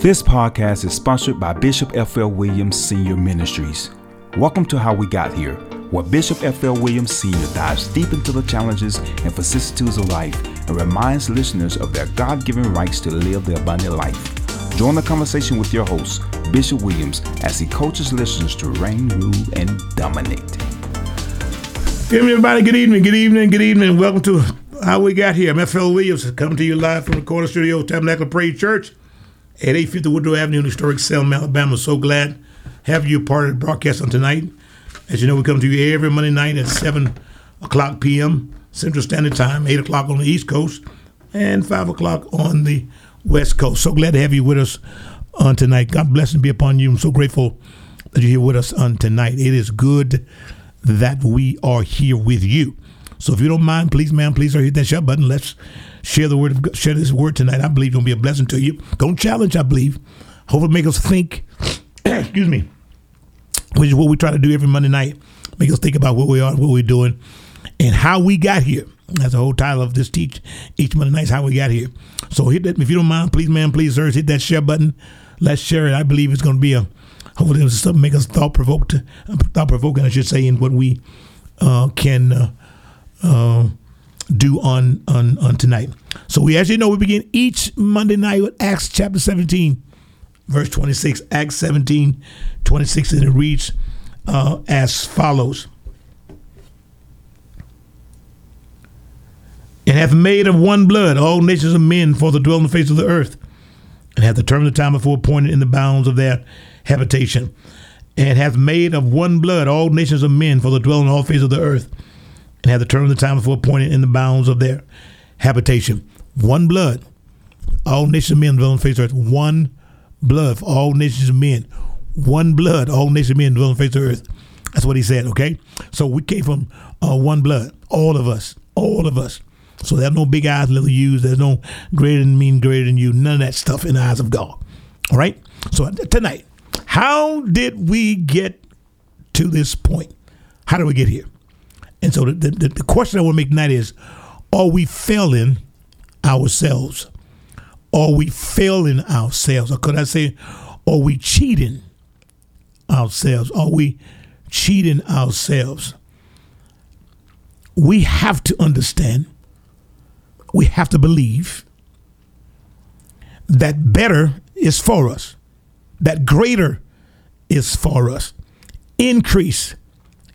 This podcast is sponsored by Bishop F.L. Williams Senior Ministries. Welcome to How We Got Here, where Bishop F.L. Williams Sr. dives deep into the challenges and vicissitudes of life and reminds listeners of their God given rights to live the abundant life. Join the conversation with your host, Bishop Williams, as he coaches listeners to reign, rule, and dominate. Good evening, everybody. Good evening. Good evening. Good evening. Welcome to How We Got Here. I'm F.L. Williams coming to you live from the Corner Studio, Tabernacle Praise Church at 850 Woodrow Avenue in historic Selma, Alabama. So glad have you a part of the broadcast on tonight. As you know, we come to you every Monday night at 7 o'clock p.m. Central Standard Time, 8 o'clock on the East Coast, and 5 o'clock on the West Coast. So glad to have you with us on tonight. God bless and be upon you. I'm so grateful that you're here with us on tonight. It is good that we are here with you. So if you don't mind, please, man, please hit that share button. Let's share the word of share this word tonight. I believe it's gonna be a blessing to you. Don't challenge, I believe. Hope it make us think. excuse me. Which is what we try to do every Monday night. Make us think about what we are, what we're doing, and how we got here. That's the whole title of this teach each Monday night how we got here. So hit that if you don't mind, please, man, please, sir, hit that share button. Let's share it. I believe it's gonna be a hopefully it's something make us thought provoked thought provoking, I should say, in what we uh, can uh, uh, do on, on on tonight. So we, you know, we begin each Monday night with Acts chapter 17, verse 26. Acts 17, 26, and it reads uh, as follows. And hath made of one blood all nations of men for the dwell on the face of the earth, and hath determined the time before appointed in the bounds of their habitation, and hath made of one blood all nations of men for the dwelling on all face of the earth, and have determined the time before appointed in the bounds of their habitation. One blood, all nations of men dwell the face of earth. One blood for all nations of men. One blood, all nations of men dwell the face of earth. That's what he said, okay? So we came from uh, one blood, all of us, all of us. So there's no big eyes, little U's. There's no greater than me, greater than you. None of that stuff in the eyes of God. All right? So tonight, how did we get to this point? How did we get here? And so the, the, the question I want to make tonight is are we failing ourselves? Are we failing ourselves? Or could I say, are we cheating ourselves? Are we cheating ourselves? We have to understand, we have to believe that better is for us, that greater is for us, increase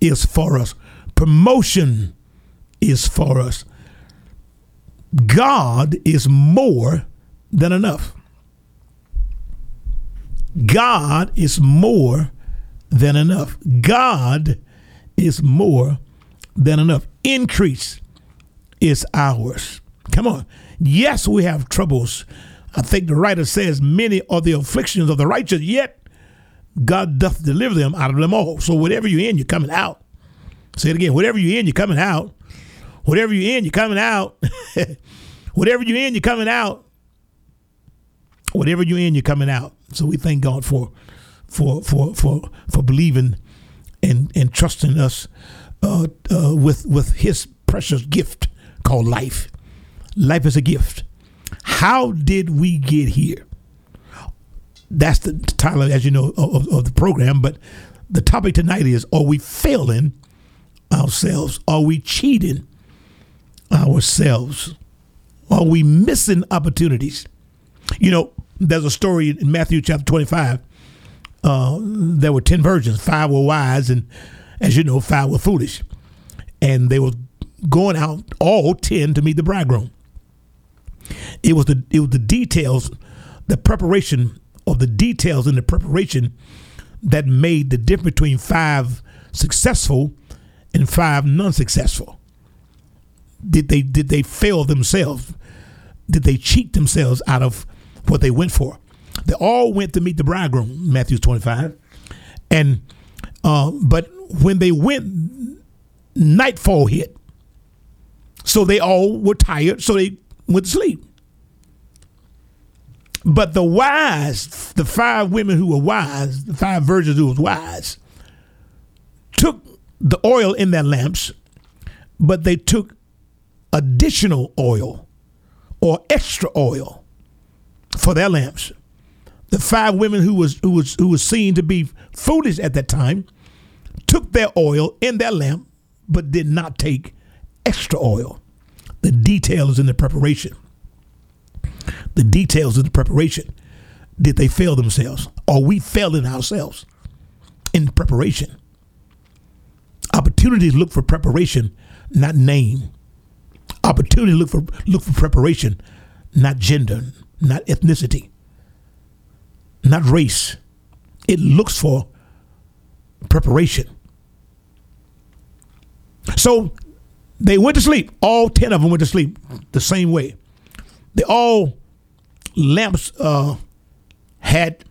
is for us promotion is for us. God is more than enough. God is more than enough. God is more than enough. Increase is ours. Come on. Yes, we have troubles. I think the writer says, Many are the afflictions of the righteous, yet God doth deliver them out of them all. So, whatever you're in, you're coming out. Say it again. Whatever you're in, you're coming out. Whatever you're in, you're coming out. Whatever you're in, you're coming out. Whatever you're in, you're coming out. So we thank God for for for for for believing and and trusting us uh, uh, with with His precious gift called life. Life is a gift. How did we get here? That's the title, as you know, of, of the program. But the topic tonight is: Are we failing ourselves? Are we cheating ourselves? Are we missing opportunities? You know, there's a story in Matthew chapter 25. Uh, there were 10 virgins, five were wise, and as you know, five were foolish. And they were going out, all 10, to meet the bridegroom. It was the it was the details, the preparation of the details in the preparation that made the difference between five successful and five non-successful? Did they did they fail themselves? Did they cheat themselves out of what they went for? They all went to meet the bridegroom, Matthew 25. And uh, but when they went, nightfall hit. So they all were tired, so they went to sleep. But the wise, the five women who were wise, the five virgins who was wise, took the oil in their lamps, but they took additional oil or extra oil for their lamps. the five women who was who was who was seen to be foolish at that time took their oil in their lamp, but did not take extra oil. The details in the preparation. The details of the preparation. Did they fail themselves? Or we failing ourselves in preparation? Opportunities look for preparation, not name. Opportunity look for look for preparation, not gender, not ethnicity, not race. It looks for preparation. So they went to sleep. All 10 of them went to sleep the same way. They all lamps uh, had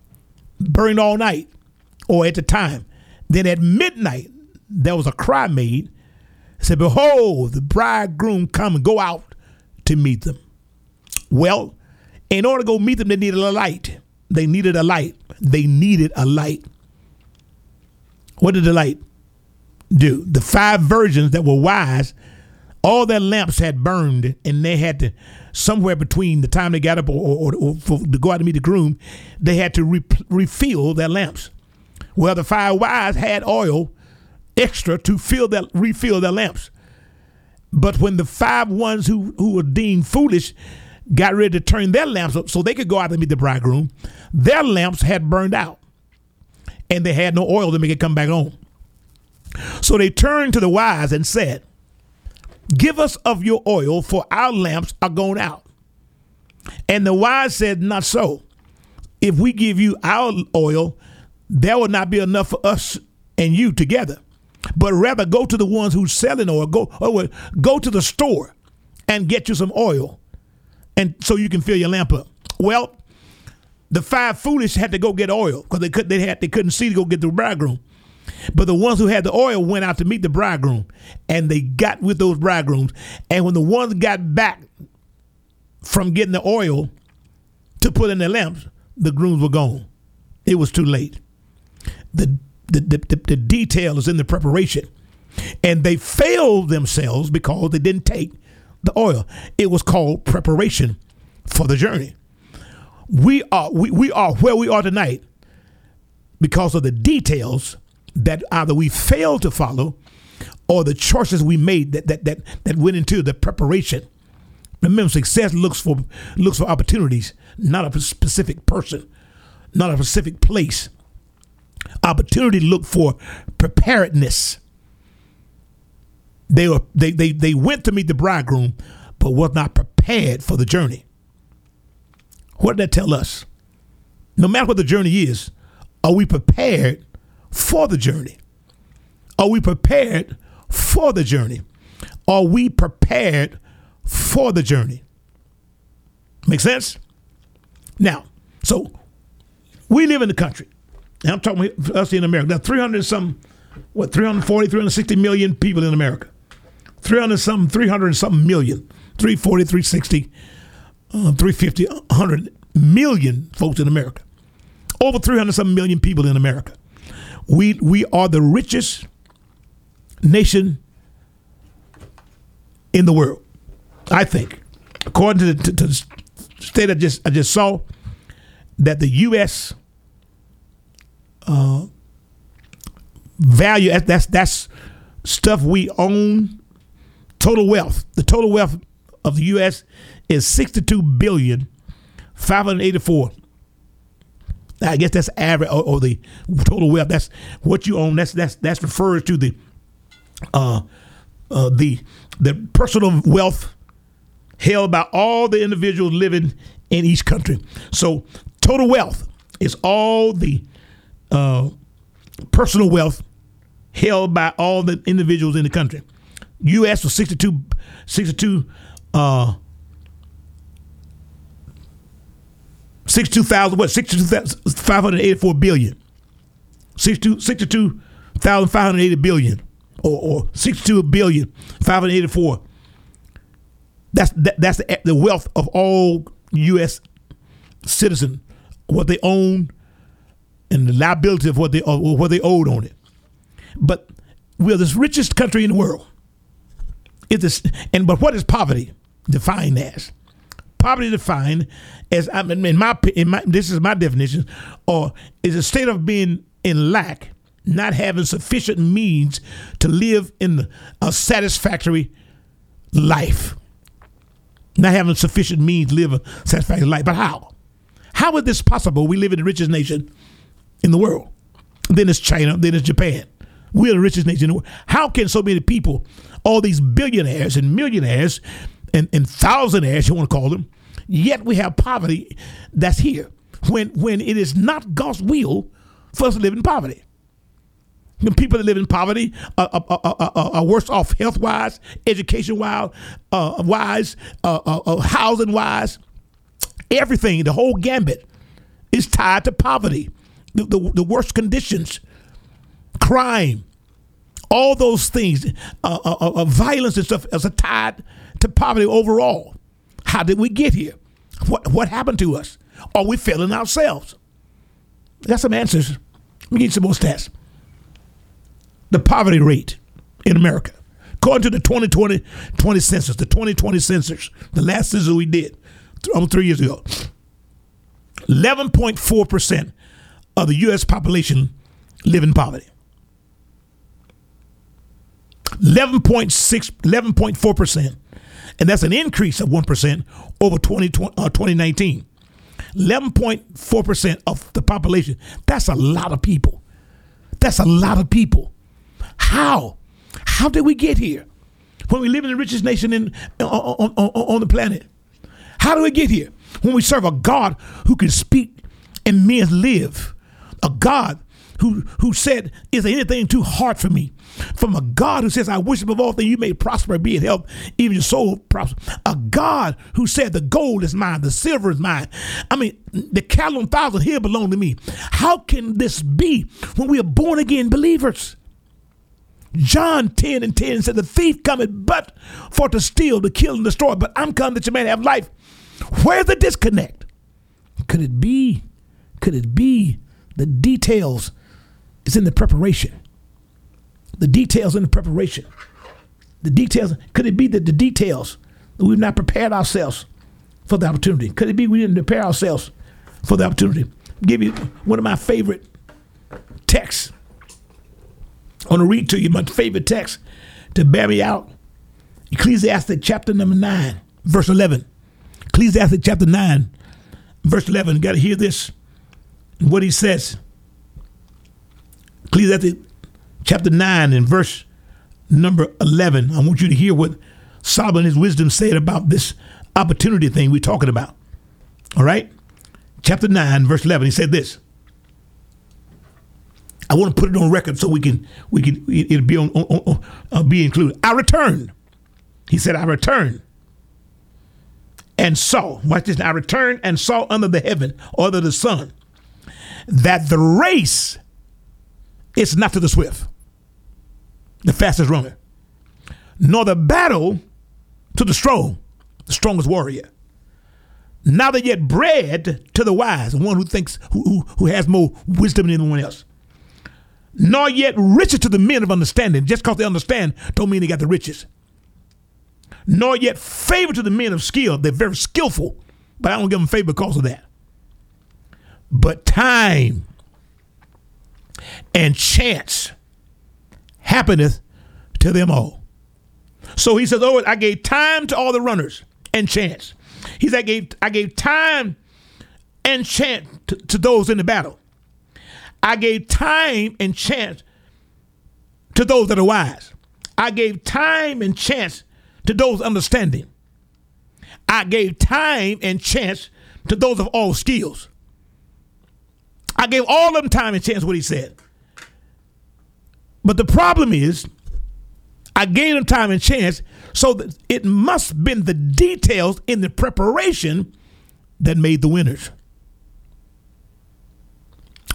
burned all night or at the time. Then at midnight, there was a cry made. Said, Behold, the bridegroom come and go out to meet them. Well, in order to go meet them, they needed a light. They needed a light. They needed a light. What did the light do? The five virgins that were wise, all their lamps had burned, and they had to somewhere between the time they got up or, or, or for, to go out to meet the groom, they had to re- refill their lamps. Well, the five wise had oil extra to fill their refill their lamps. But when the five ones who, who were deemed foolish got ready to turn their lamps up so they could go out and meet the bridegroom, their lamps had burned out. And they had no oil to make it come back on. So they turned to the wise and said, Give us of your oil, for our lamps are gone out. And the wise said, Not so. If we give you our oil, there will not be enough for us and you together. But rather go to the ones who's selling oil, go, oh, or go to the store and get you some oil, and so you can fill your lamp up. Well, the five foolish had to go get oil because they could they had they couldn't see to go get the bridegroom. But the ones who had the oil went out to meet the bridegroom, and they got with those bridegrooms. And when the ones got back from getting the oil to put in their lamps, the grooms were gone. It was too late. The the, the, the, detail is in the preparation. And they failed themselves because they didn't take the oil. It was called preparation for the journey. We are we, we are where we are tonight because of the details that either we failed to follow or the choices we made that that that, that went into the preparation. Remember, success looks for looks for opportunities, not a specific person, not a specific place. Opportunity to look for preparedness. They were they, they they went to meet the bridegroom, but was not prepared for the journey. What did that tell us? No matter what the journey is, are we prepared for the journey? Are we prepared for the journey? Are we prepared for the journey? Make sense? Now, so we live in the country. And I'm talking about us in America. Now, 300 some, what, 340, 360 million people in America. 300 something, 300 something million, 340, 360, uh, 350, 100 million folks in America. Over 300 something million people in America. We we are the richest nation in the world. I think, according to the, to, to the state I just I just saw, that the U.S. Uh, value that's that's stuff we own. Total wealth, the total wealth of the U.S. is sixty-two billion five hundred eighty-four I guess that's average or, or, the total wealth. That's what you own. That's that's that's refers to the uh, uh, the the personal wealth held by all the individuals living in each country. So total wealth is all the uh, personal wealth held by all the individuals in the country. U.S. was 62, 62 uh, 62,000, what, 62,584 billion. 62, 62,580 billion or, or 62 billion 584. That's that, that's the, the wealth of all U.S. citizens, what they own, and the liability of what they what they owed on it. But we're the richest country in the world. It is, and but what is poverty defined as? Poverty defined as I mean, in my in my this is my definition, or is a state of being in lack, not having sufficient means to live in a satisfactory life. Not having sufficient means to live a satisfactory life. But how? How is this possible? We live in the richest nation in the world. Then it's China, then it's Japan. We're the richest nation in the world. How can so many people, all these billionaires and millionaires and, and thousandaires, you want to call them, yet we have poverty that's here when when it is not God's will for us to live in poverty. The people that live in poverty are, are, are, are worse off health wise, education wise, uh, wise, uh, uh, uh, housing wise. Everything, the whole gambit, is tied to poverty. The, the, the worst conditions, crime, all those things, uh, uh, uh, violence and stuff, is tied to poverty overall. How did we get here? What what happened to us? Are we failing ourselves? Got some answers. Let me get some more stats. The poverty rate in America, according to the 2020 20 census, the 2020 census, the last census we did almost three years ago, 11.4% of the U.S. population live in poverty. 11.6, 11.4% and that's an increase of 1% over 20, uh, 2019. 11.4% of the population. That's a lot of people. That's a lot of people. How? How did we get here? When we live in the richest nation in, on, on, on the planet. How do we get here? When we serve a God who can speak and men live. A God who, who said, Is there anything too hard for me? From a God who says, I wish above all things you may prosper be in health, even your soul prosper. A God who said, The gold is mine, the silver is mine. I mean, the cattle on thousand here belong to me. How can this be when we are born again believers? John 10 and 10 said, The thief cometh but for to steal, to kill, and destroy, but I'm come that you may have life. Where's the disconnect? Could it be? Could it be the details is in the preparation? The details in the preparation. The details. Could it be that the details that we've not prepared ourselves for the opportunity? Could it be we didn't prepare ourselves for the opportunity? I'll give you one of my favorite texts. I want to read to you my favorite text to bear me out. Ecclesiastic chapter number 9, verse 11. Ecclesiastic chapter 9, verse 11. Got to hear this. What he says. Ecclesiastic chapter 9 and verse number 11. I want you to hear what Solomon, his wisdom, said about this opportunity thing we're talking about. All right? Chapter 9, verse 11. He said this. I want to put it on record so we can we can it'll be on, on, on uh, be included. I returned. He said, I returned and saw. Watch this. I returned and saw under the heaven under the sun that the race is not to the swift, the fastest runner, nor the battle to the strong, the strongest warrior. Neither yet bread to the wise, the one who thinks who, who, who has more wisdom than anyone else. Nor yet riches to the men of understanding. Just because they understand don't mean they got the riches. Nor yet favor to the men of skill. They're very skillful, but I don't give them favor because of that. But time and chance happeneth to them all. So he says, Oh, I gave time to all the runners and chance. He said, I gave, I gave time and chance to, to those in the battle. I gave time and chance to those that are wise. I gave time and chance to those understanding. I gave time and chance to those of all skills. I gave all of them time and chance what he said. But the problem is, I gave them time and chance, so that it must have been the details in the preparation that made the winners.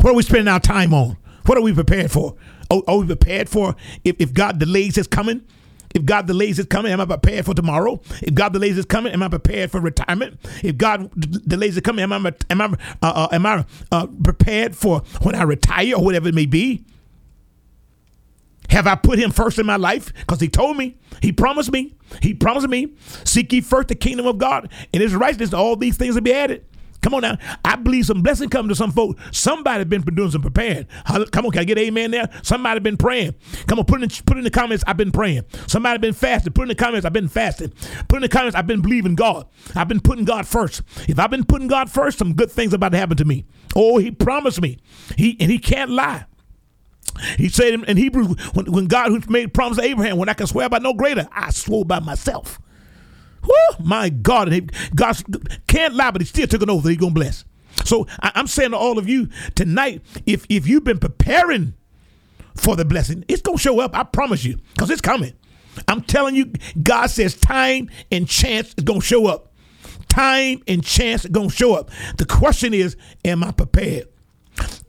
What are we spending our time on? What are we prepared for? Are, we prepared for if, if God delays his coming? If God delays his coming, am I prepared for tomorrow? If God delays his coming, am I prepared for retirement? If God delays his coming, am I am I uh, uh, am I uh, prepared for when I retire or whatever it may be? Have I put him first in my life? Because he told me, he promised me, he promised me, seek ye first the kingdom of God and his righteousness, all these things will be added. Come on now. I believe some blessing come to some folks. Somebody been doing some preparing. Come on, can I get amen there? Somebody been praying. Come on, put in, put in the comments, I've been praying. Somebody been fasting. Put in the comments, I've been fasting. Put in the comments, I've been believing God. I've been putting God first. If I've been putting God first, some good things about to happen to me. Oh, he promised me. He and he can't lie. He said in Hebrews, when, when God who made promise to Abraham, when I can swear by no greater, I swore by myself. Whew, my God, God can't lie, but he still took an oath that he's going to bless. So I, I'm saying to all of you tonight, if if you've been preparing for the blessing, it's going to show up. I promise you, because it's coming. I'm telling you, God says time and chance is going to show up. Time and chance is going to show up. The question is, am I prepared?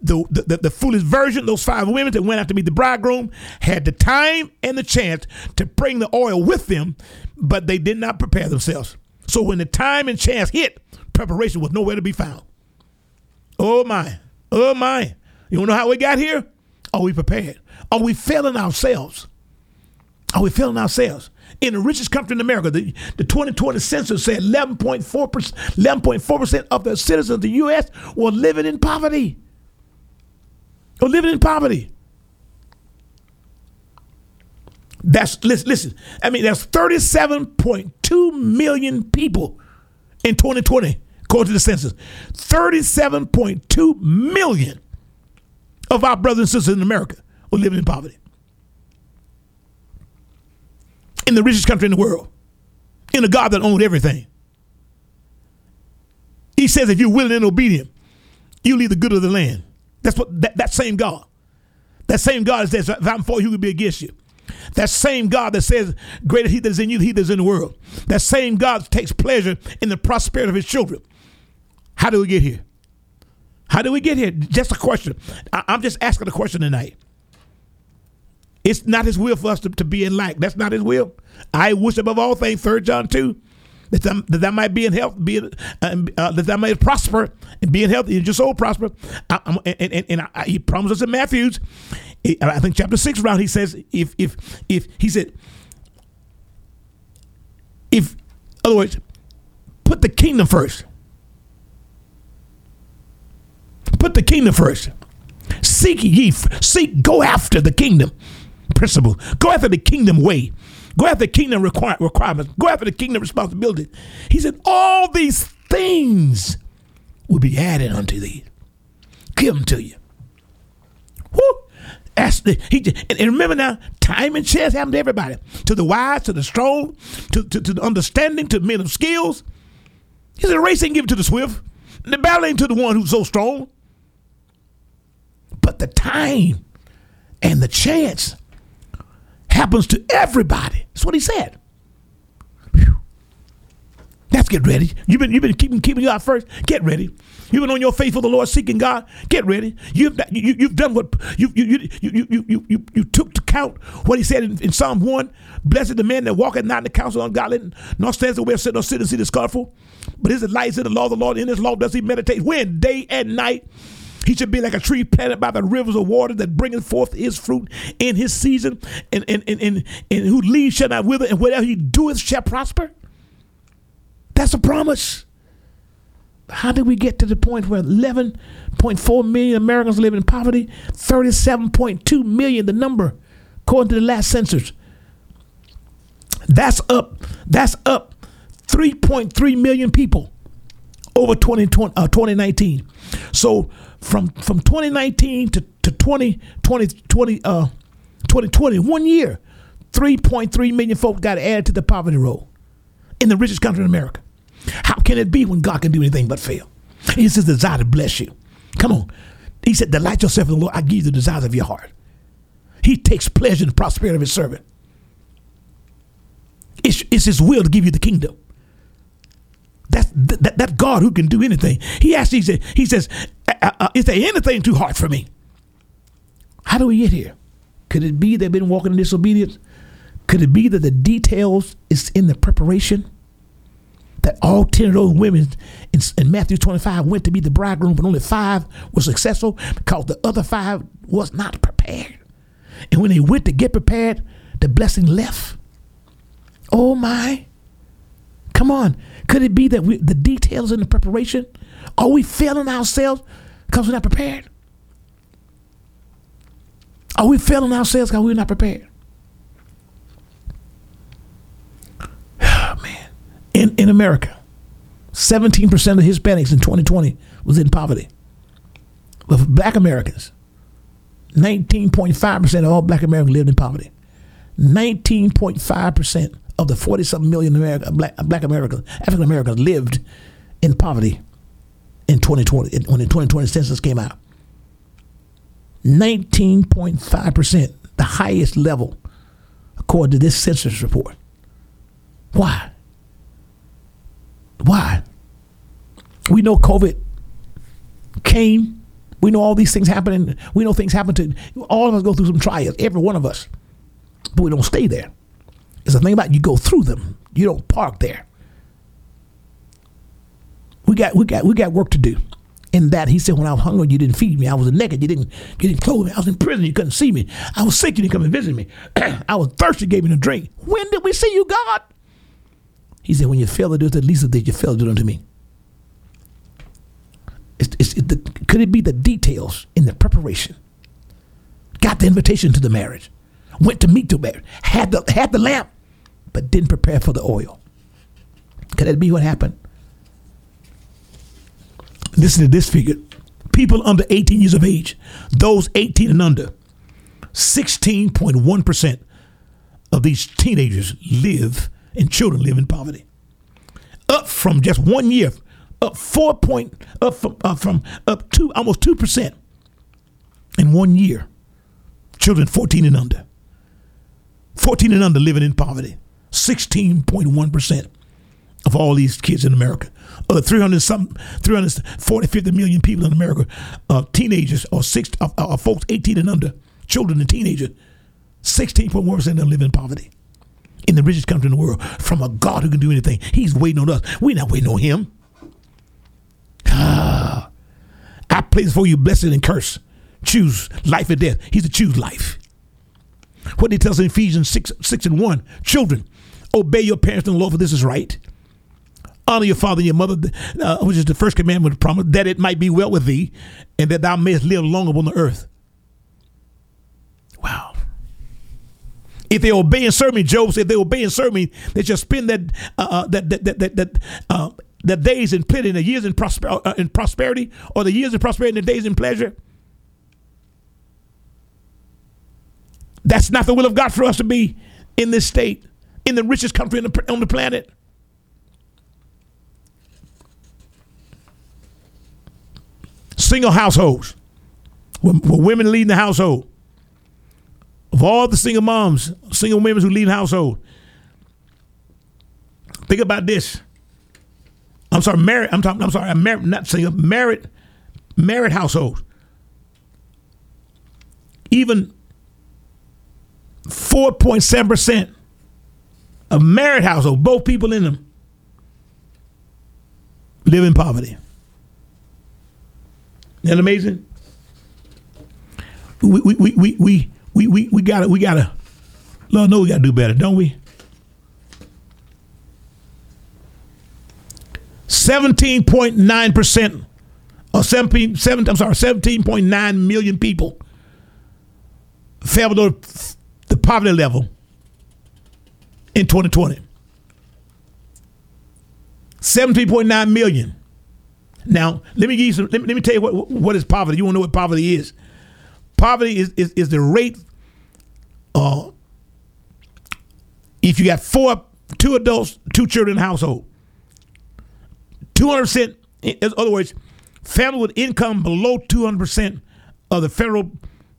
The, the, the, foolish version, those five women that went out to meet the bridegroom, had the time and the chance to bring the oil with them, but they did not prepare themselves. So when the time and chance hit, preparation was nowhere to be found. Oh my, oh my. You know how we got here? Are we prepared? Are we failing ourselves? Are we failing ourselves? In the richest country in America, the, the 2020 census said 11.4%, 11.4% of the citizens of the U.S. were living in poverty or living in poverty. That's listen, listen. I mean, there's 37.2 million people in 2020, according to the census. 37.2 million of our brothers and sisters in America were living in poverty. In the richest country in the world. In a God that owned everything. He says, if you're willing and obedient, you leave the good of the land. That's what that, that same God. That same God says, if I'm for you, who will be against you? That same God that says, Greater he that is in you, he that is in the world. That same God takes pleasure in the prosperity of his children. How do we get here? How do we get here? Just a question. I, am just asking a question tonight. It's not his will for us to, to be in lack. That's not his will. I wish above all things, 3 John 2, that that, that, that might be in health, be uh, uh, that that might prosper and be in health, and your soul prosper. I, and and, and I, he promised us in Matthew's, I think chapter six round, he says, if if if he said, if other words, put the kingdom first. Put the kingdom first. Seek ye, seek, go after the kingdom principle. Go after the kingdom way. Go after the kingdom require, requirements. Go after the kingdom responsibility. He said, All these things will be added unto thee. Give them to you. Woo! He, and, remember now, time and chance happen to everybody. To the wise, to the strong, to, to, to the understanding, to men of skills. He said, the race ain't given to the swift. The battle ain't to the one who's so strong. But the time and the chance happens to everybody. That's what he said. Let's get ready. You've been you've been keeping keeping God first. Get ready. You've been on your faith for the Lord, seeking God. Get ready. You've you, you've done what you you you you you you you, took to count what He said in, in Psalm one. Blessed the man that walketh not in the counsel of ungodly, nor stands the way of sin, nor sit and see the scornful. But his delight is in the law of the Lord. In his law does he meditate. When day and night. He should be like a tree planted by the rivers of water that bringeth forth his fruit in his season, and and and and, and whose leaves shall not wither, and whatever he doeth shall prosper. That's a promise. How did we get to the point where 11.4 million Americans live in poverty? 37.2 million, the number, according to the last census. That's up. That's up 3.3 million people over 2020, uh, 2019. So from from 2019 to, to 2020, 20, uh, 2020, one year, 3.3 million folks got added to the poverty roll in the richest country in America. How can it be when God can do anything but fail? It's his desire to bless you. Come on. He said, Delight yourself in the Lord. I give you the desires of your heart. He takes pleasure in the prosperity of his servant. It's, it's his will to give you the kingdom. That's that, that God who can do anything. He actually he said, he says, uh, uh, Is there anything too hard for me? How do we get here? Could it be they've been walking in disobedience? Could it be that the details is in the preparation? That all 10 of those women in, in, Matthew 25 went to be the bridegroom, but only five were successful because the other five was not prepared. And when they went to get prepared, the blessing left. Oh my. Come on. Could it be that we, the details in the preparation? Are we failing ourselves because we're not prepared? Are we failing ourselves because we're not prepared? Oh, man. In, in America, 17% of Hispanics in 2020 was in poverty. But for black Americans, 19.5% of all black Americans lived in poverty. 19.5% of the 40 something million America, black, black Americans, African Americans lived in poverty in 2020, when the 2020 census came out. 19.5%, the highest level, according to this census report. Why? Why? We know COVID came. We know all these things happening. We know things happen to all of us go through some trials, every one of us. But we don't stay there. It's the thing about you go through them. You don't park there. We got we got we got work to do. In that he said, when I was hungry, you didn't feed me. I was naked, you didn't you didn't clothe me. I was in prison, you couldn't see me. I was sick, you didn't come and visit me. I was thirsty, you gave me a drink. When did we see you, God? He said, when you fail to do it, the least these you fail to do it unto me. It's, it's, it, the, could it be the details in the preparation? Got the invitation to the marriage, went to meet the marriage, had the had the lamp, but didn't prepare for the oil. Could that be what happened? Listen to this figure. People under 18 years of age, those 18 and under, 16.1% of these teenagers live and children live in poverty. Up from just one year, up four point, up from, up from up two, almost 2% in one year. Children 14 and under. 14 and under living in poverty. 16.1% of all these kids in America. Of the 300 some 340, 50 million people in America, uh, teenagers or six, uh, uh, folks 18 and under, children and teenagers, 16.1% of them live in poverty. In the richest country in the world, from a God who can do anything. He's waiting on us. We're not waiting on him. Ah, I place for you blessed and curse. Choose life or death. He's to choose life. What he tells in Ephesians 6, 6 and 1 Children, obey your parents in the law, for this is right. Honor your father and your mother, uh, which is the first commandment promise, that it might be well with thee, and that thou mayest live long upon the earth. If they obey and serve me, Job said, if they obey and serve me, they shall spend that uh, uh that that that that, that uh, the days in plenty, the years in, prosper- uh, in prosperity, or the years in prosperity and the days in pleasure. That's not the will of God for us to be in this state, in the richest country on the, on the planet. Single households, where, where women lead the household. Of all the single moms, single women who lead the household, think about this. I'm sorry, married. I'm talking. I'm sorry, married, not single, married, married households. Even 4.7% of married households, both people in them, live in poverty. Isn't that amazing? We we we we we we we, we gotta we gotta Lord know we gotta do better, don't we? 17.9% or 17, 17 I'm sorry, 17.9 million people fell below the poverty level in 2020. 17.9 million. Now, let me give you some, let me, let me tell you what, what is poverty. You want to know what poverty is. Poverty is, is, is the rate uh, if you got four, two adults, two children in household. 200%, in other words, family with income below 200% of the federal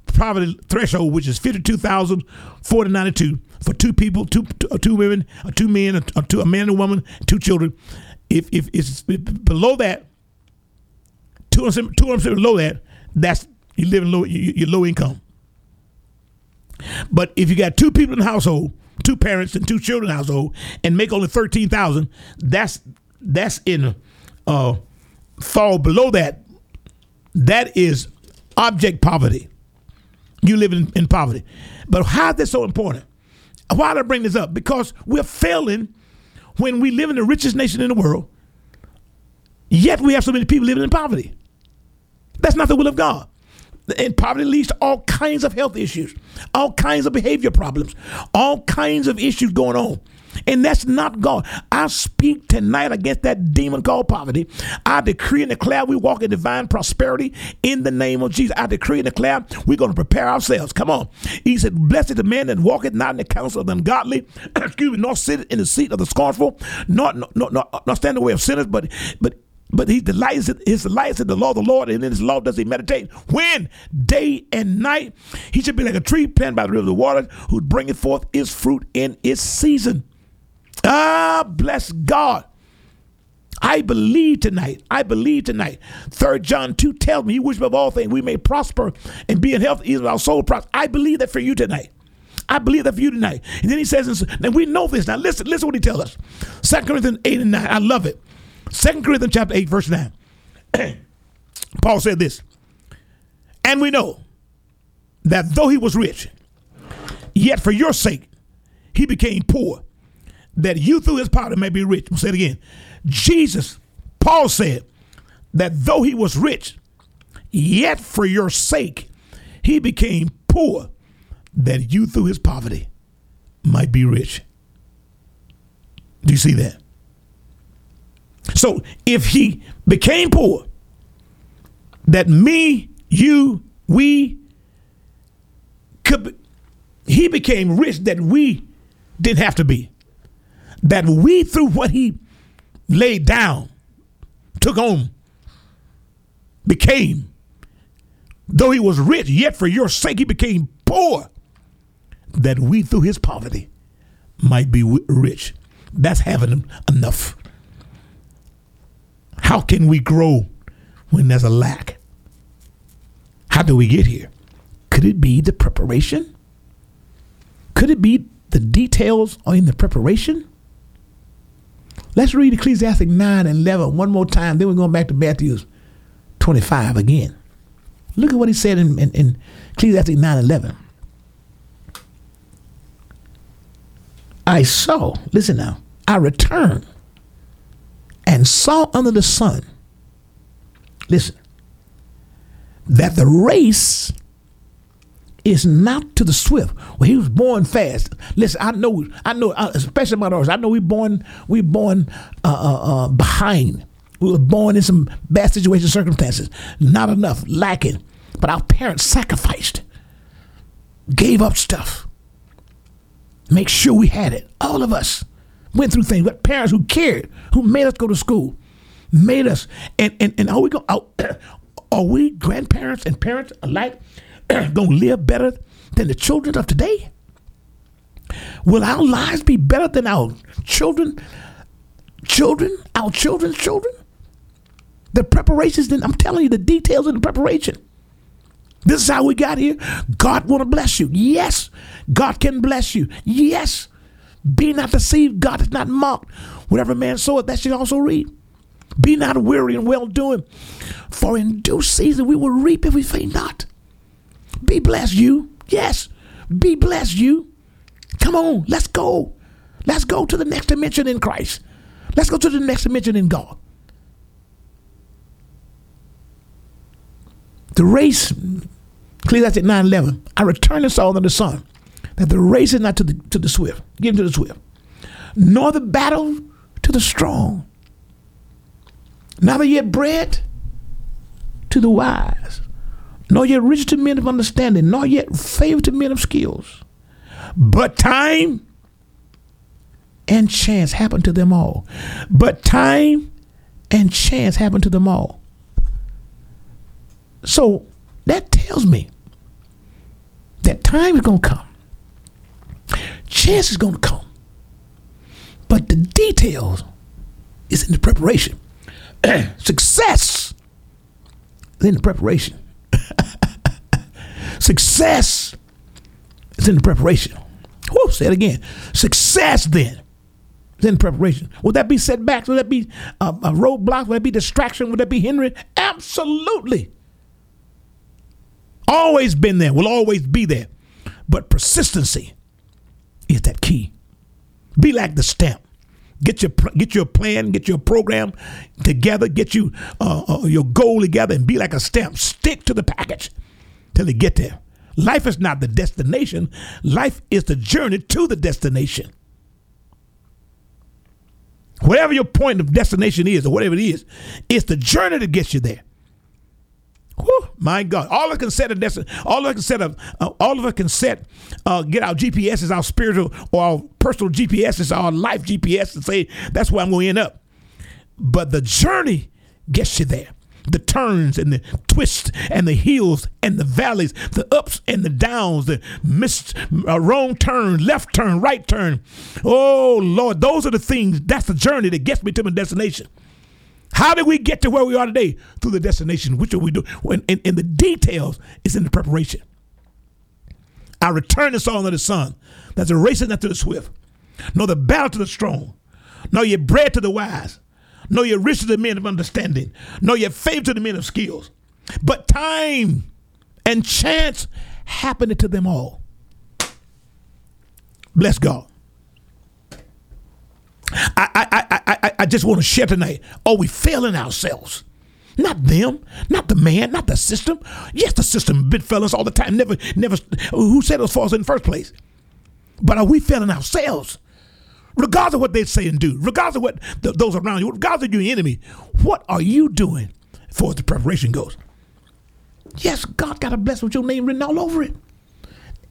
poverty threshold, which is 52,492 for two people, two two uh, women, uh, two men, a, two, a man and a woman, two children. If, if it's below that, 200 below that, that's you live in low, you're low income. But if you got two people in the household, two parents and two children in the household, and make only thirteen thousand, that's that's in uh, fall below that. That is object poverty. you live in, in poverty. But how is this so important? Why did I bring this up? Because we're failing when we live in the richest nation in the world, yet we have so many people living in poverty. That's not the will of God. And poverty leads to all kinds of health issues, all kinds of behavior problems, all kinds of issues going on. And that's not God. I speak tonight against that demon called poverty. I decree and declare we walk in divine prosperity in the name of Jesus. I decree and declare we're going to prepare ourselves. Come on. He said, Blessed the man that walketh not in the counsel of the ungodly, excuse me, nor sit in the seat of the scornful, not not, not, not stand in the way of sinners, but but but he delights his delights in the law of the Lord, and in his law does he meditate. When day and night, he should be like a tree planted by the river of the water, who bringeth forth its fruit in its season. Ah, bless God. I believe tonight. I believe tonight. Third John 2 tells me, He wish above all things we may prosper and be in health, even our soul prosper. I believe that for you tonight. I believe that for you tonight. And then he says, and we know this. Now listen, listen what he tells us. 2 Corinthians 8 and 9. I love it. Second Corinthians chapter 8, verse 9. Paul said this, and we know that though he was rich, yet for your sake he became poor, that you through his power may be rich. We'll say it again. Jesus, Paul said that though he was rich, yet for your sake he became poor, that you through his poverty might be rich. Do you see that? So if he became poor, that me, you, we could, he became rich that we didn't have to be. That we, through what he laid down, took on, became, though he was rich, yet for your sake he became poor, that we, through his poverty, might be rich. That's having enough. How can we grow when there's a lack? How do we get here? Could it be the preparation? Could it be the details in the preparation? Let's read Ecclesiastic 9 and 11 one more time. Then we're going back to Matthew 25 again. Look at what he said in, in, in Ecclesiastic 9 and 11. I saw, listen now, I returned and saw under the sun, listen, that the race is not to the swift. Well, he was born fast. Listen, I know, I know, uh, especially my daughters. I know we born, we born uh, uh, uh, behind. We were born in some bad situations, circumstances, not enough, lacking. But our parents sacrificed, gave up stuff, make sure we had it. All of us went through things, but parents who cared, who made us go to school, made us. And and, and are we go are, are we grandparents and parents alike gonna live better than the children of today? Will our lives be better than our children, children, our children's children? The preparations, then I'm telling you the details of the preparation. This is how we got here. God want to bless you. Yes, God can bless you. Yes, be not deceived, God is not mocked. Whatever man soweth, that should also reap. Be not weary in well doing, for in due season we will reap if we faint not. Be blessed, you. Yes, be blessed, you. Come on, let's go. Let's go to the next dimension in Christ. Let's go to the next dimension in God. The race, Ecclesiastes 9 11, I return and saw under the sun that the race is not to the, to the swift, given to the swift, nor the battle to the strong, neither yet bread to the wise, nor yet rich to men of understanding, nor yet favor to men of skills. But time and chance happen to them all. But time and chance happen to them all. So that tells me that time is going to come chance is going to come. But the details is in the preparation. Success is in the preparation. Success is in the preparation. Whoa, say it again. Success then is in preparation. Would that be setbacks? Would that be uh, uh, a, a roadblock? Would that be distraction? Would that be hindering? Absolutely. Always been there, will always be there. But persistency is that key. Be like the stamp. Get your get your plan, get your program together, get you uh, uh, your goal together, and be like a stamp. Stick to the package till you get there. Life is not the destination. Life is the journey to the destination. Whatever your point of destination is, or whatever it is, it's the journey that gets you there. Whew, my God! All of us can set a destination. All of us can set a. Uh, all of us can set. Uh, get our GPS as our spiritual or our personal GPS as our life GPS and say that's where I'm going to end up. But the journey gets you there the turns and the twists and the hills and the valleys, the ups and the downs, the missed uh, wrong turn, left turn, right turn. Oh Lord, those are the things. That's the journey that gets me to my destination. How did we get to where we are today? Through the destination. Which we do? When in, in the details is in the preparation. I return the song of the sun. That's a race not to the swift, nor the battle to the strong, nor your bread to the wise nor your riches to the men of understanding, nor your favor to the men of skills. But time and chance happened to them all. Bless God. I, I, I, I, I just want to share tonight. Are we failing ourselves? Not them, not the man, not the system. Yes, the system bit fell us all the time. Never, never. Who said it was false in the first place? But are we failing ourselves? regardless of what they say and do, regardless of what the, those around you, regardless of your enemy, what are you doing for the preparation goes? Yes, God got a blessing with your name written all over it.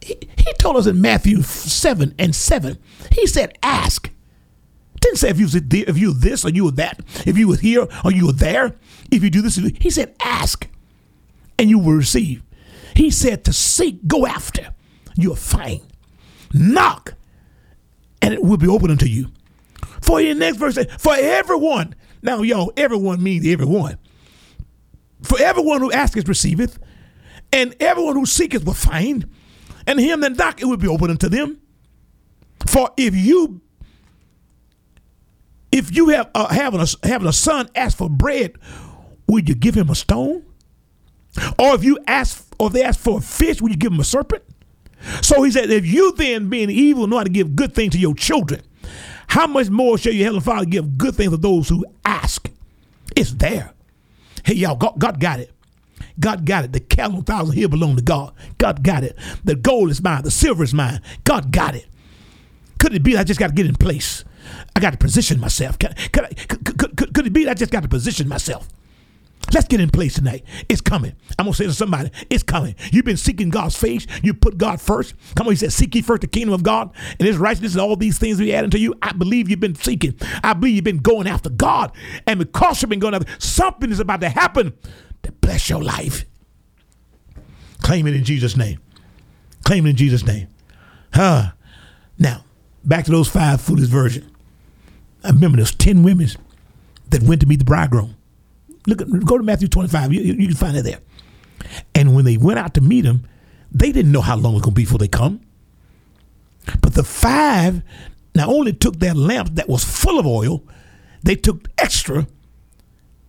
He, he told us in Matthew 7 and 7, he said, ask. Didn't say if you if you this or you were that, if you were here or you were there, if you do this, he said, ask and you will receive. He said to seek, go after, you'll find. Knock and it will be open unto you. For your next verse, for everyone. Now, y'all, everyone means everyone. For everyone who asketh receiveth, and everyone who seeketh will find, and him that knock it will be open unto them. For if you if you have uh, having a having a son ask for bread, would you give him a stone? Or if you ask, or if they ask for a fish, would you give him a serpent? So he said, if you then, being evil, know how to give good things to your children, how much more shall your heavenly Father give good things to those who ask? It's there. Hey, y'all, God, God got it. God got it. The cattle thousand here belong to God. God got it. The gold is mine. The silver is mine. God got it. Could it be I just got to get in place? I got to position myself. Could, could, could, could, could it be I just got to position myself? Let's get in place tonight. It's coming. I'm gonna say to somebody, it's coming. You've been seeking God's face. You put God first. Come on, he said, seek ye first the kingdom of God and his righteousness and all these things we add unto you. I believe you've been seeking. I believe you've been going after God. And because you've been going after something is about to happen to bless your life. Claim it in Jesus' name. Claim it in Jesus' name. Huh. Now, back to those five foolish virgins. I remember those ten women that went to meet the bridegroom. Look, at, go to Matthew 25. You, you, can find it there. And when they went out to meet him, they didn't know how long it was going to be before they come. But the five not only took their lamp that was full of oil, they took extra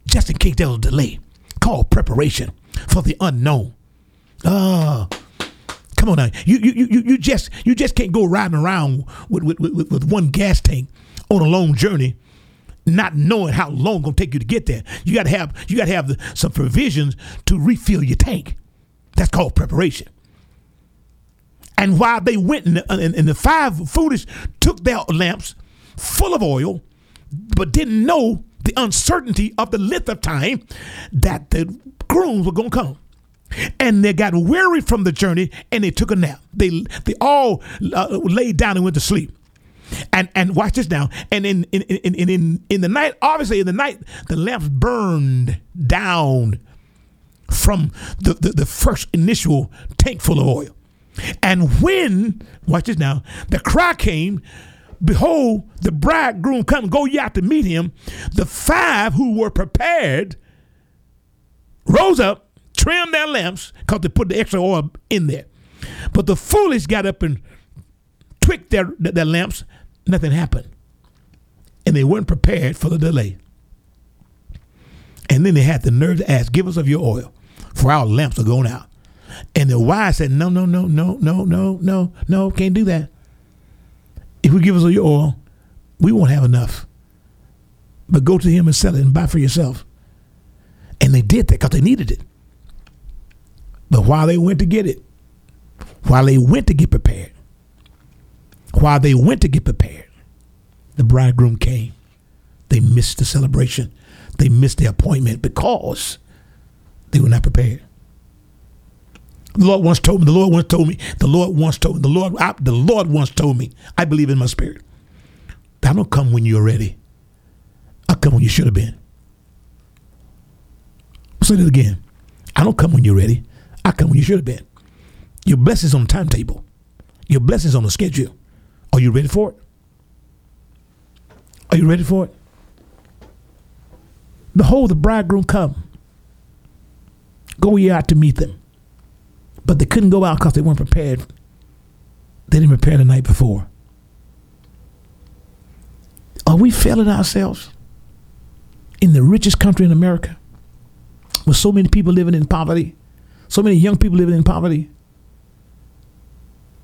just in case there was a delay, called preparation for the unknown. Ah, come on now. You, you, you, you just you just can't go riding around with, with, with, with one gas tank on a long journey not knowing how long it's gonna take you to get there. You gotta have you gotta have the, some provisions to refill your tank. That's called preparation. And while they went and the, and, and the five foolish took their lamps full of oil, but didn't know the uncertainty of the length of time that the grooms were gonna come. And they got weary from the journey and they took a nap. They they all uh, laid down and went to sleep. And and watch this now. And in in, in, in, in, in the night, obviously in the night, the lamps burned down from the, the, the first initial tank full of oil. And when, watch this now, the cry came, behold, the bridegroom come, go ye out to meet him. The five who were prepared rose up, trimmed their lamps, because they put the extra oil in there. But the foolish got up and tweaked their, their lamps nothing happened. And they weren't prepared for the delay. And then they had the nerve to ask, Give us of your oil, for our lamps are going out. And the wise said, No, no, no, no, no, no, no, no, can't do that. If we give us of your oil, we won't have enough. But go to him and sell it and buy for yourself. And they did that because they needed it. But while they went to get it, while they went to get prepared, while they went to get prepared, the bridegroom came. They missed the celebration. They missed the appointment because they were not prepared. The Lord once told me, the Lord once told me, the Lord once told me, the Lord, I, the Lord once told me, I believe in my spirit. I don't come when you're ready. I come when you should have been. I'll say that again. I don't come when you're ready. I come when you should have been. Your blessings on the timetable. Your blessings on the schedule. Are you ready for it? Are you ready for it? Behold, the bridegroom come. Go ye out to meet them. But they couldn't go out because they weren't prepared. They didn't prepare the night before. Are we failing ourselves in the richest country in America with so many people living in poverty, so many young people living in poverty,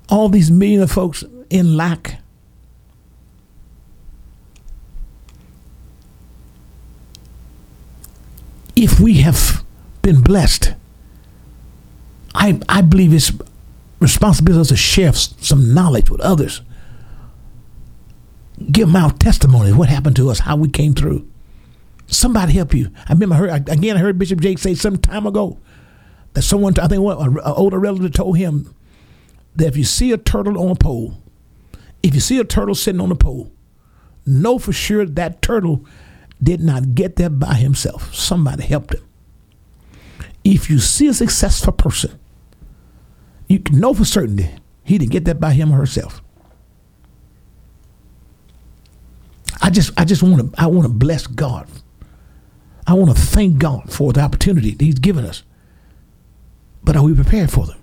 all these million of folks in lack? If we have been blessed, I, I believe it's responsibility to share some knowledge with others. Give them our testimony, what happened to us, how we came through. Somebody help you. I remember, I heard, again, I heard Bishop Jakes say some time ago that someone, I think an older relative told him that if you see a turtle on a pole, if you see a turtle sitting on a pole, know for sure that turtle did not get there by himself. Somebody helped him. If you see a successful person, you can know for certainty he didn't get that by him or herself. I just I just want to I want to bless God. I want to thank God for the opportunity that He's given us. But are we prepared for them?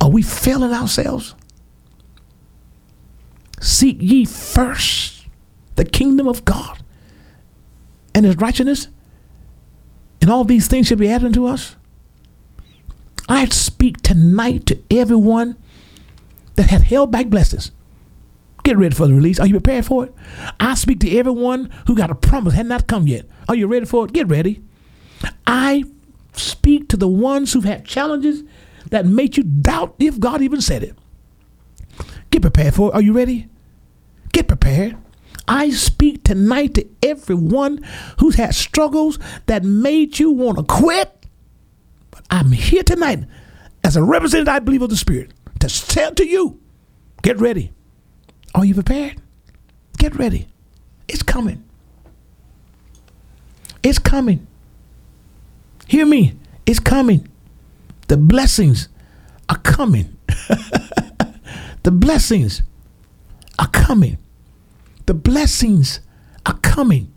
Are we failing ourselves? Seek ye first the kingdom of God and his righteousness, and all these things shall be added unto us. I speak tonight to everyone that had held back blessings. Get ready for the release. Are you prepared for it? I speak to everyone who got a promise had not come yet. Are you ready for it? Get ready. I speak to the ones who've had challenges that made you doubt if God even said it. Get prepared for it. Are you ready? Get prepared. I speak tonight to everyone who's had struggles that made you want to quit I'm here tonight as a representative, I believe, of the Spirit to tell to you, get ready. Are you prepared? Get ready. It's coming. It's coming. Hear me. It's coming. The blessings are coming. the blessings are coming. The blessings are coming.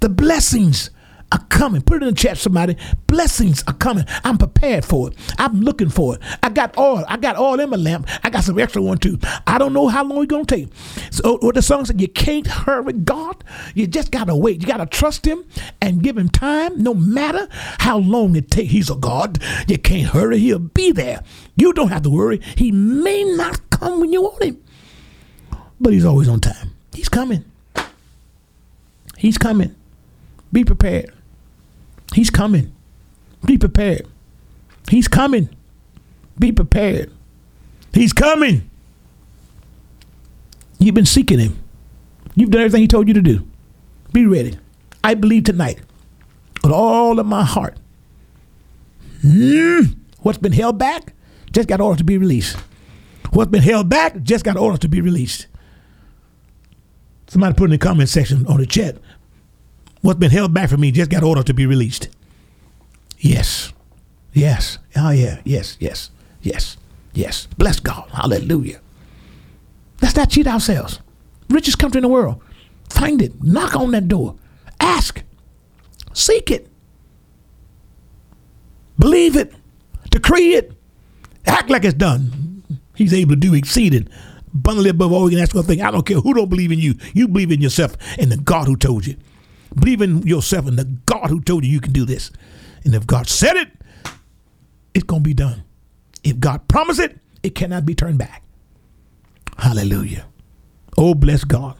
The blessings are coming. Put it in the chat, somebody. Blessings are coming. I'm prepared for it. I'm looking for it. I got oil. I got oil in my lamp. I got some extra one too. I don't know how long it's gonna take. So what the song said, you can't hurry God. You just gotta wait. You gotta trust him and give him time, no matter how long it takes. He's a God. You can't hurry, he'll be there. You don't have to worry. He may not come when you want him. But he's always on time. He's coming. He's coming. Be prepared. He's coming. Be prepared. He's coming. Be prepared. He's coming. You've been seeking him. You've done everything he told you to do. Be ready. I believe tonight with all of my heart. Mm, what's been held back just got orders to be released. What's been held back just got orders to be released. Somebody put in the comment section on the chat What's been held back from me just got ordered to be released. Yes. Yes. Oh, yeah. Yes. Yes. Yes. Yes. Bless God. Hallelujah. Let's not cheat ourselves. Richest country in the world. Find it. Knock on that door. Ask. Seek it. Believe it. Decree it. Act like it's done. He's able to do exceeding abundantly above all you can ask a thing. I don't care who don't believe in you. You believe in yourself and the God who told you. Believe in yourself and the God who told you you can do this. And if God said it, it's going to be done. If God promised it, it cannot be turned back. Hallelujah. Oh, bless God.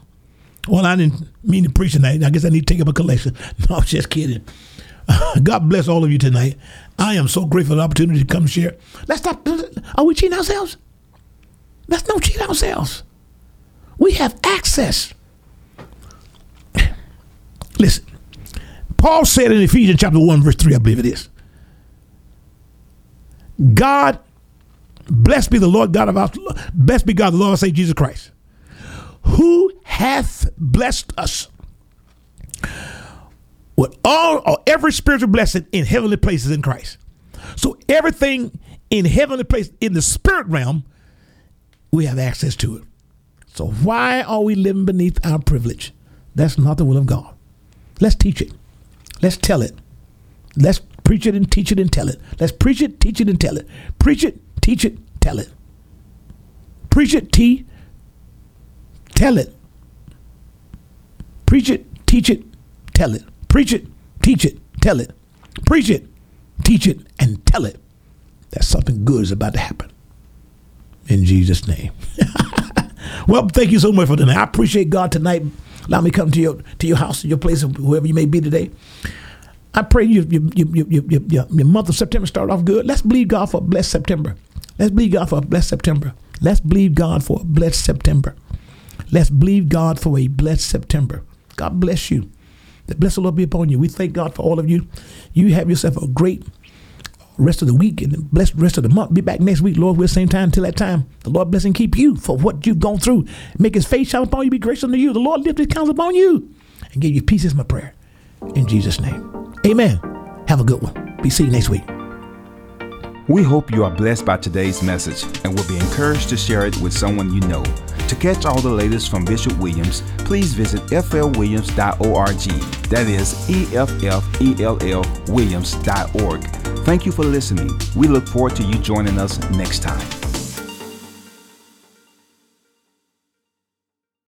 Well, I didn't mean to preach tonight. I guess I need to take up a collection. No, I'm just kidding. God bless all of you tonight. I am so grateful for the opportunity to come share. Let's stop. Are we cheating ourselves? Let's not cheat ourselves. We have access. Listen, Paul said in Ephesians chapter 1, verse 3, I believe it is. God, blessed be the Lord God of our, blessed be God, the Lord, say Jesus Christ, who hath blessed us with all or every spiritual blessing in heavenly places in Christ. So everything in heavenly places in the spirit realm, we have access to it. So why are we living beneath our privilege? That's not the will of God. Let's teach it. Let's tell it. Let's preach it and teach it and tell it. Let's preach it, teach it, and tell it. Preach it, teach it, tell it. Preach it, teach, tell it. Preach it, teach it, tell it. Preach it, teach it, tell it. Preach it, teach it, and tell it. That something good is about to happen. In Jesus' name. well, thank you so much for tonight. I appreciate God tonight. Allow me come to your to your house, your place, wherever you may be today. I pray you, you, you, you, you, your, month of September start off good. Let's believe God for a blessed September. Let's believe God for a blessed September. Let's believe God for a blessed September. Let's believe God for a blessed September. God bless you. The the Lord be upon you. We thank God for all of you. You have yourself a great rest of the week and blessed rest of the month. Be back next week, Lord, the same time. Until that time, the Lord bless and keep you for what you've gone through. Make his face shine upon you, be gracious unto you. The Lord lift his countenance upon you and give you peace is my prayer. In Jesus' name. Amen. Have a good one. Be seen next week. We hope you are blessed by today's message and will be encouraged to share it with someone you know. To catch all the latest from Bishop Williams, please visit flwilliams.org. That is E F F E L L Williams.org. Thank you for listening. We look forward to you joining us next time.